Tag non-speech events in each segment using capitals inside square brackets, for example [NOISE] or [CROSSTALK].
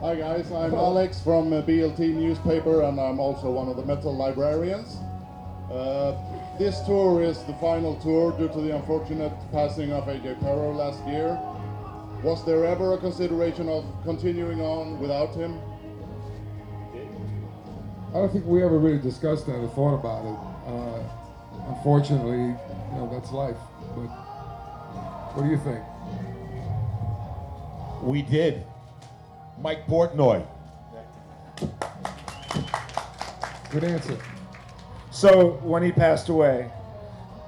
Hi guys, I'm Alex from uh, BLT newspaper and I'm also one of the metal librarians. Uh, this tour is the final tour due to the unfortunate passing of AJ Pero last year. Was there ever a consideration of continuing on without him? I don't think we ever really discussed that or thought about it. Uh, unfortunately, you know, that's life. But what do you think? We did. Mike Portnoy. Good answer. So when he passed away,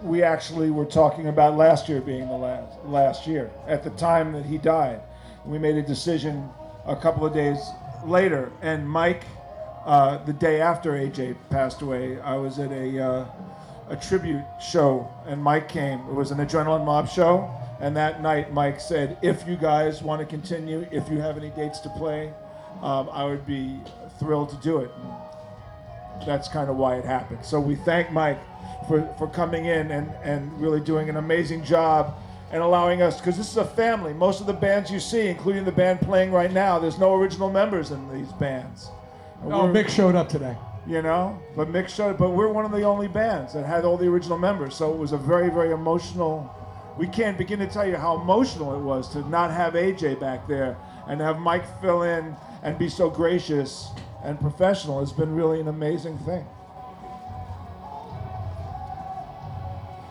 we actually were talking about last year being the last last year. At the time that he died, we made a decision a couple of days later, and Mike, uh, the day after AJ passed away, I was at a uh, a tribute show, and Mike came. It was an Adrenaline Mob show, and that night Mike said, "If you guys want to continue, if you have any dates to play, um, I would be thrilled to do it." that's kind of why it happened. So we thank Mike for, for coming in and, and really doing an amazing job and allowing us, because this is a family. Most of the bands you see, including the band playing right now, there's no original members in these bands. And Oh, Mick showed up today. you know, but Mick showed, but we're one of the only bands that had all the original members. So it was a very, very emotional. We can't begin to tell you how emotional it was to not have AJ back there and have Mike fill in and be so gracious and professional. It's been really an amazing thing.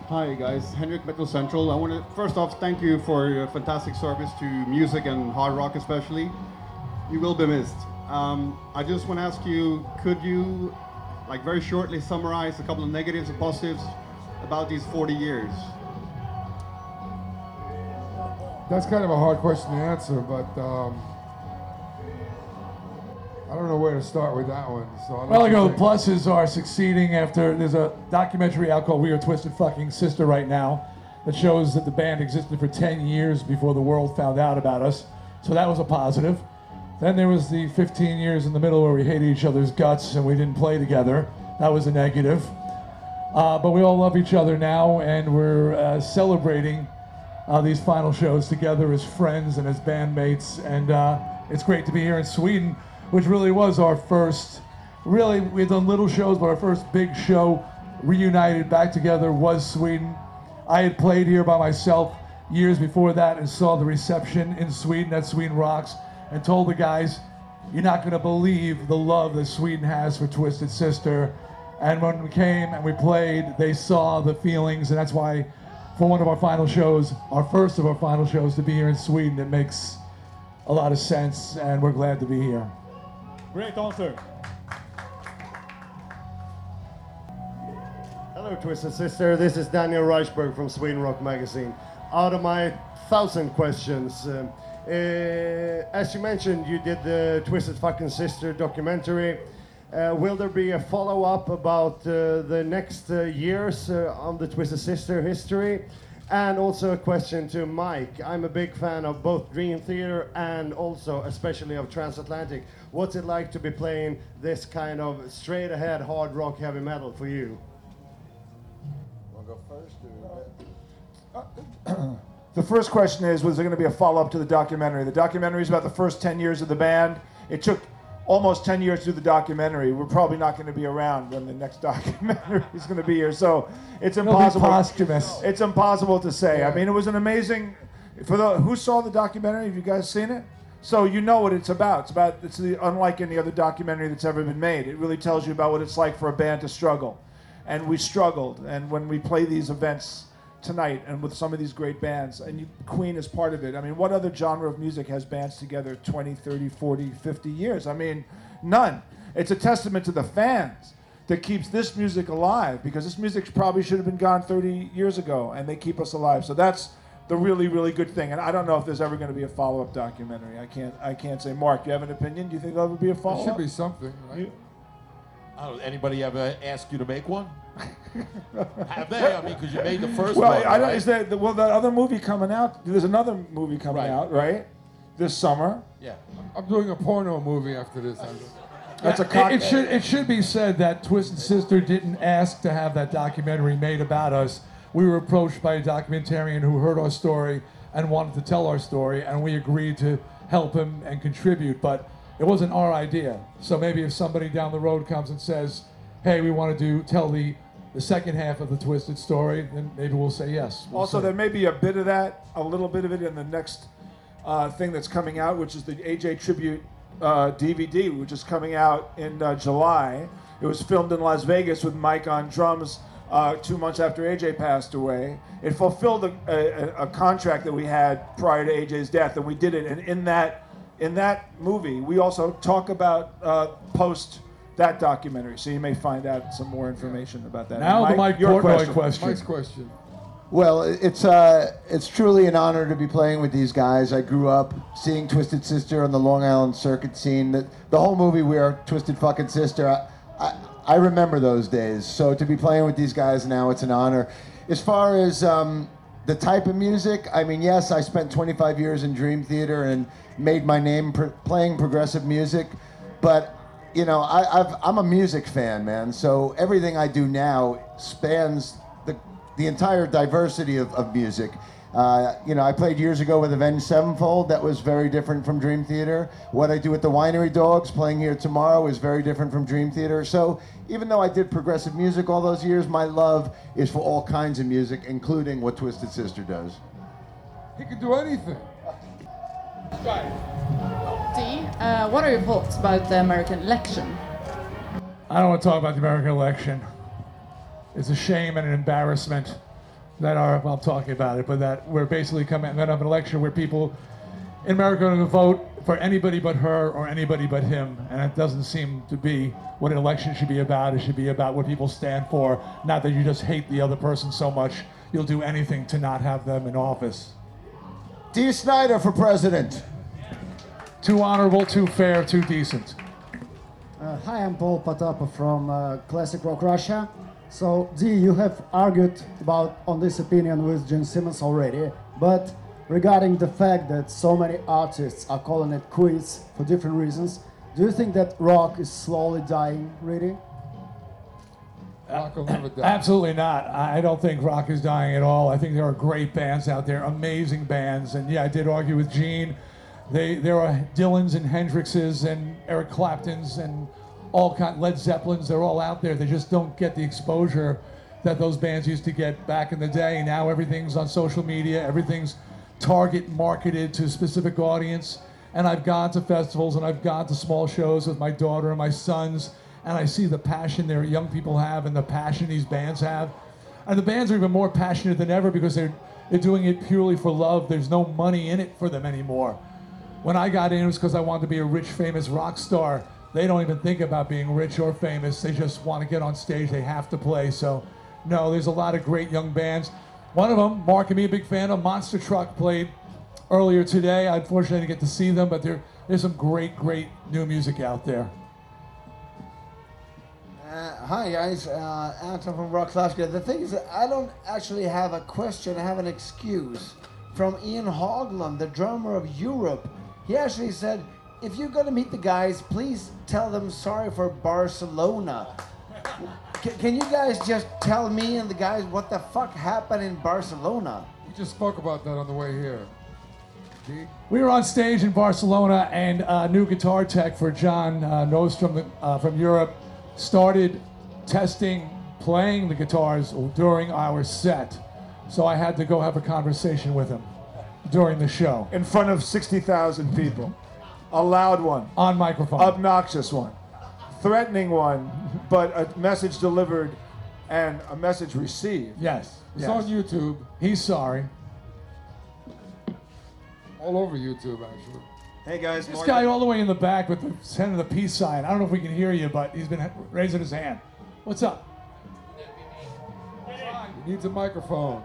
Hi guys, Henrik Metal Central. I want to first off thank you for your fantastic service to music and hard rock especially. You will be missed. Um, I just want to ask you, could you, like very shortly, summarize a couple of negatives and positives about these 40 years? That's kind of a hard question to answer, but um, I don't know where to start with that one. So I'll Well, I you go. take- Pluses are succeeding after there's a documentary out called "We Are Twisted Fucking Sister" right now that shows that the band existed for 10 years before the world found out about us. So that was a positive. Then there was the 15 years in the middle where we hated each other's guts and we didn't play together. That was a negative. Uh, but we all love each other now, and we're uh, celebrating uh, these final shows together as friends and as bandmates. And uh, it's great to be here in Sweden, which really was our first. Really, we've done little shows, but our first big show, reunited back together, was Sweden. I had played here by myself years before that and saw the reception in Sweden at Sweden Rocks and told the guys, you're not going to believe the love that Sweden has for Twisted Sister. And when we came and we played, they saw the feelings, and that's why, for one of our final shows, our first of our final shows to be here in Sweden, it makes a lot of sense, and we're glad to be here. Great answer. Hello, Twisted Sister. This is Daniel Reichberg from Sweden Rock Magazine. Out of my thousand questions, um, uh, as you mentioned, you did the Twisted Fucking Sister documentary. Uh, will there be a follow up about uh, the next uh, years on the Twisted Sister history? And also a question to Mike. I'm a big fan of both Dream Theater and also, especially, of Transatlantic. What's it like to be playing this kind of straight ahead hard rock heavy metal for you? Want to go first? [CLEARS THROAT] The first question is Was there going to be a follow up to the documentary? The documentary is about the first 10 years of the band. It took almost 10 years through the documentary. We're probably not going to be around when the next [LAUGHS] documentary is going to be here. So it's impossible. posthumous. It's impossible to say. I mean, it was an amazing. For the who saw the documentary, have you guys seen it? So you know what it's about. It's about it's the, unlike any other documentary that's ever been made. It really tells you about what it's like for a band to struggle, and we struggled. And when we play these events tonight, and with some of these great bands, and you, Queen is part of it. I mean, what other genre of music has bands together 20, 30, 40, 50 years? I mean, none. It's a testament to the fans that keeps this music alive because this music probably should have been gone 30 years ago and they keep us alive. So that's the really, really good thing. And I don't know if there's ever going to be a follow-up documentary. I can't, I can't say. Mark, do you have an opinion? Do you think there'll ever be a follow-up? It should be something, right? You- I don't, anybody ever ask you to make one? [LAUGHS] Have they? I mean, because you made the first Well, one. I don't, right? is there, well, that other movie coming out? There's another movie coming Right. out, right? This summer. yeah. I'm doing a porno movie after this. That's a It- cock. It, should it should be said that Twisted Sister didn't ask to have that documentary made about us. We were approached by a documentarian who heard our story and wanted to tell our story, and we agreed to help him and contribute. But It wasn't our idea. So maybe if somebody down the road comes and says, "Hey, we want to do tell the the second half of the twisted story," then maybe we'll say yes. We'll Also, see. there may be a bit of that, a little bit of it in the next uh, thing that's coming out, which is the AJ Tribute uh, DVD, which is coming out in uh, July. It was filmed in Las Vegas with Mike on drums uh, two months after AJ passed away. It fulfilled a, a, a contract that we had prior to AJ's death, and we did it. And in that in that movie, we also talk about uh, post that documentary, so you may find out some more information about that. now the Mike your Portnoy question. Mike's question. Well, it's uh, it's truly an honor to be playing with these guys. I grew up seeing Twisted Sister on the Long Island circuit scene. The, the whole movie, we are Twisted fucking Sister. I, I, I remember those days. So to be playing with these guys now, it's an honor. As far as um, the type of music, I mean, yes, I spent 25 years in Dream Theater and made my name pr- playing progressive music, but you know, I, I'm a music fan, man. So everything I do now spans the the entire diversity of, of music. Uh, you know, I played years ago with Avenged Sevenfold. That was very different from Dream Theater. What I do with the Winery Dogs, playing here tomorrow, is very different from Dream Theater. So even though I did progressive music all those years, my love is for all kinds of music, including what Twisted Sister does. He could do anything. Dee, uh, what are your thoughts about the American election? I don't want to talk about the American election. It's a shame and an embarrassment that are, well, I'm talking about it, but that we're basically coming out of an election where people in America are going to vote for anybody but her or anybody but him. And it doesn't seem to be what an election should be about. It should be about what people stand for, not that you just hate the other person so much you'll do anything to not have them in office. Dee Snider for president. Too honorable, too fair, too decent. Uh, hi, I'm Paul Patapa from uh, Classic Rock Russia. So, Dee, you have argued about on this opinion with Gene Simmons already, but regarding the fact that so many artists are calling it quits for different reasons, do you think that rock is slowly dying, really? Rock will never die. Absolutely not. I I don't think rock is dying at all. I think there are great bands out there, amazing bands. And yeah, I did argue with Gene. They, there are Dylans and Hendrixes and Eric Claptons and all kind Led Zeppelins. They're all out there. They just don't get the exposure that those bands used to get back in the day. Now everything's on social media. Everything's target marketed to a specific audience. And I've gone to festivals and I've gone to small shows with my daughter and my sons, and I see the passion their young people have and the passion these bands have. And the bands are even more passionate than ever because they're they're doing it purely for love. There's no money in it for them anymore. When I got in, it was because I wanted to be a rich, famous rock star. They don't even think about being rich or famous. They just want to get on stage. They have to play. So, no, there's a lot of great young bands. One of them, Mark and me, a big fan of, Monster Truck played earlier today. I unfortunately didn't get to see them, but there, there's some great, great new music out there. Uh, hi guys, uh, Anton from Rock Glasgow. The thing is, I don't actually have a question. I have an excuse from Ian Haugland, the drummer of Europe. He actually said, "If you're gonna meet the guys, please tell them sorry for Barcelona." C- can you guys just tell me and the guys what the fuck happened in Barcelona? We just spoke about that on the way here. Dee? We were on stage in Barcelona, and a new guitar tech for John uh, Norum uh, from Europe started testing playing the guitars during our set. So I had to go have a conversation with him during the show in front of 60,000 people. A loud one, on microphone. obnoxious one, threatening one, but a message delivered and a message received. yes, It's yes. on YouTube. He's sorry. All over YouTube, actually. Hey guys, This Martin. guy all the way in the back with the center of the peace sign. I don't know if we can hear you, but he's been raising his hand. What's up? He needs a microphone.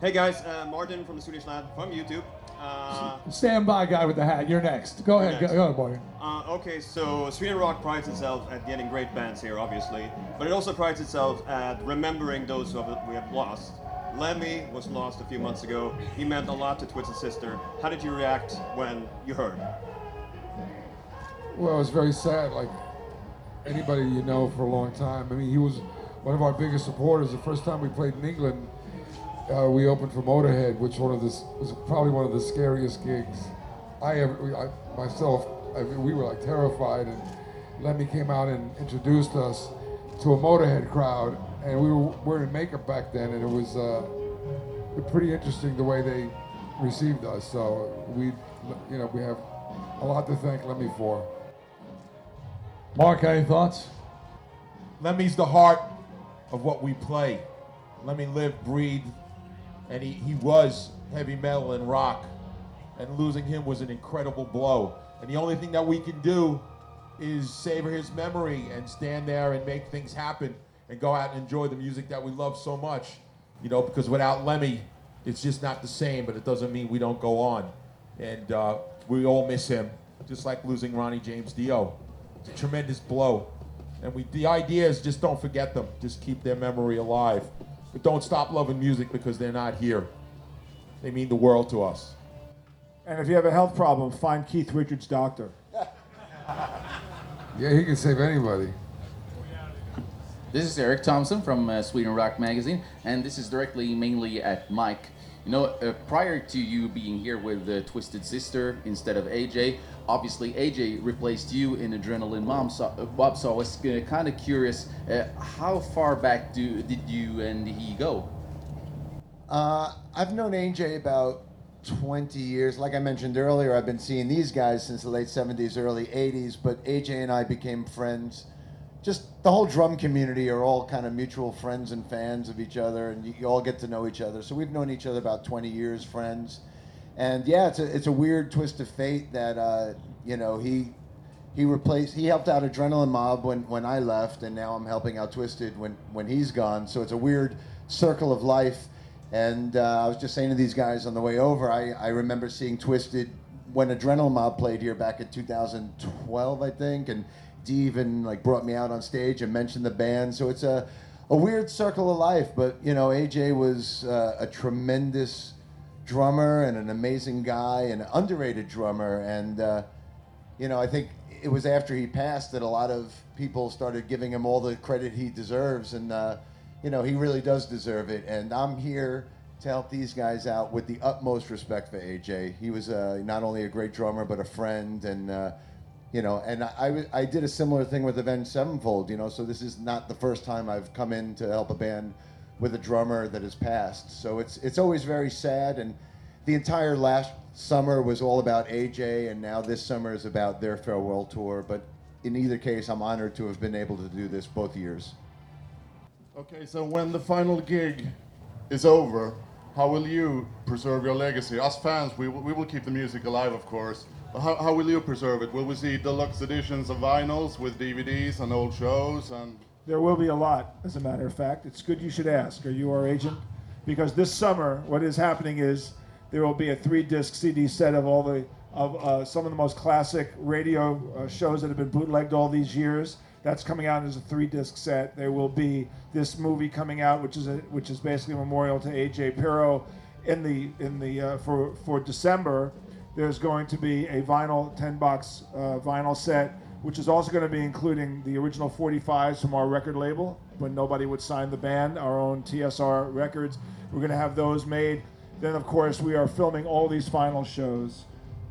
Hey guys, uh, Martin from the Swedish Lab from YouTube. Uh, [LAUGHS] Stand by, guy with the hat. You're next. Go ahead. next. Go, go, boy. uh, okay, so Sweden Rock prides itself at getting great bands here, obviously, but it also prides itself at remembering those who have, we have lost. Lemmy was lost a few months ago. He meant a lot to Twisted Sister. How did you react when you heard? Well, it was very sad. Like anybody you know for a long time. I mean, he was one of our biggest supporters. The first time we played in England, uh, we opened for Motorhead, which one of this was probably one of the scariest gigs I ever, I, myself I mean, we were like terrified, and Lemmy came out and introduced us to a Motorhead crowd, and we were wearing makeup back then, and it was uh, pretty interesting the way they received us. So we, you know, we have a lot to thank Lemmy for. Mark, any thoughts? Lemmy's the heart of what we play. Lemmy lived, breathed, and he, he was heavy metal and rock. And losing him was an incredible blow. And the only thing that we can do is savor his memory and stand there and make things happen and go out and enjoy the music that we love so much. You know, because without Lemmy, it's just not the same, but it doesn't mean we don't go on. And uh, we all miss him, just like losing Ronnie James Dio. It's a tremendous blow. And we, the idea is just don't forget them. Just keep their memory alive. But don't stop loving music because they're not here. They mean the world to us. And if you have a health problem, find Keith Richards' doctor. [LAUGHS] Yeah, he can save anybody. This is Eric Thompson from uh, Sweden Rock Magazine, and this is directly mainly at Mike. You know, uh, prior to you being here with the Twisted Sister instead of AJ, obviously AJ replaced you in Adrenaline Mob. So, uh, Bob, so I was uh, kind of curious, uh, how far back do, did you and he go? Uh, I've known AJ about 20 years. Like I mentioned earlier, I've been seeing these guys since the late 70s, early 80s, but AJ and I became friends. Just the whole drum community are all kind of mutual friends and fans of each other, and you, you all get to know each other. So we've known each other about 20 years, friends. And yeah, it's a, it's a weird twist of fate that, uh, you know, he he replaced he helped out adrenaline mob when, when i left and now i'm helping out twisted when, when he's gone so it's a weird circle of life and uh, i was just saying to these guys on the way over I, I remember seeing twisted when adrenaline mob played here back in 2012 i think and Dee even like brought me out on stage and mentioned the band so it's a, a weird circle of life but you know aj was uh, a tremendous drummer and an amazing guy and an underrated drummer and uh, you know, I think it was after he passed that a lot of people started giving him all the credit he deserves, and uh, you know, he really does deserve it. And I'm here to help these guys out with the utmost respect for AJ. He was uh, not only a great drummer but a friend, and uh, you know, and I, I did a similar thing with Avenged Sevenfold. You know, so this is not the first time I've come in to help a band with a drummer that has passed. So it's it's always very sad and the entire last summer was all about AJ, and now this summer is about their farewell tour. But in either case, I'm honored to have been able to do this both years. Okay, so when the final gig is over, how will you preserve your legacy? Us fans, we, we will keep the music alive, of course. How, how will you preserve it? Will we see deluxe editions of vinyls with DVDs and old shows? And There will be a lot, as a matter of fact. It's good you should ask. Are you our agent? Because this summer, what is happening is there will be a three-disc CD set of all the of uh, some of the most classic radio uh, shows that have been bootlegged all these years. That's coming out as a three-disc set. There will be this movie coming out, which is a, which is basically a memorial to AJ Pero. In the in the uh, for for December, there's going to be a vinyl 10-box uh, vinyl set which is also going to be including the original 45s from our record label when nobody would sign the band, our own TSR records. We're going to have those made. Then, of course, we are filming all these final shows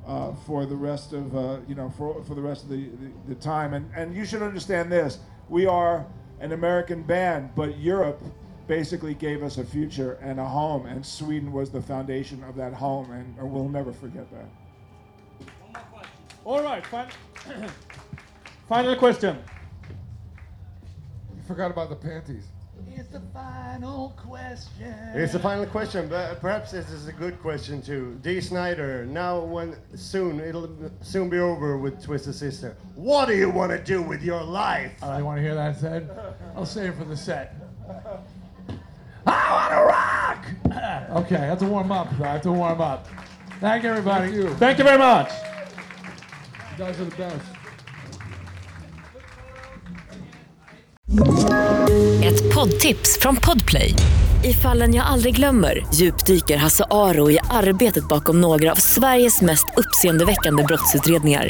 uh, for the rest of uh, you know for, for the rest of the, the, the time. And and you should understand this: we are an American band, but Europe basically gave us a future and a home, and Sweden was the foundation of that home, and, and we'll never forget that. One more question. All right, fin- [COUGHS] final question. You forgot about the panties. It's the final question. It's the final question, but perhaps this is a good question too. Dee Snider, now when soon it'll soon be over with Twisted Sister. What do you want to do with your life? I you want to hear that said? I'll save it for the set. I want to rock! okay, I have to warm up. I have to warm up. Thank you, everybody. Thank you. Thank you very much. You guys are the best. Ett poddtips från Podplay. I fallen jag aldrig glömmer djupdyker Hasse Aro i arbetet bakom några av Sveriges mest uppseendeväckande brottsutredningar.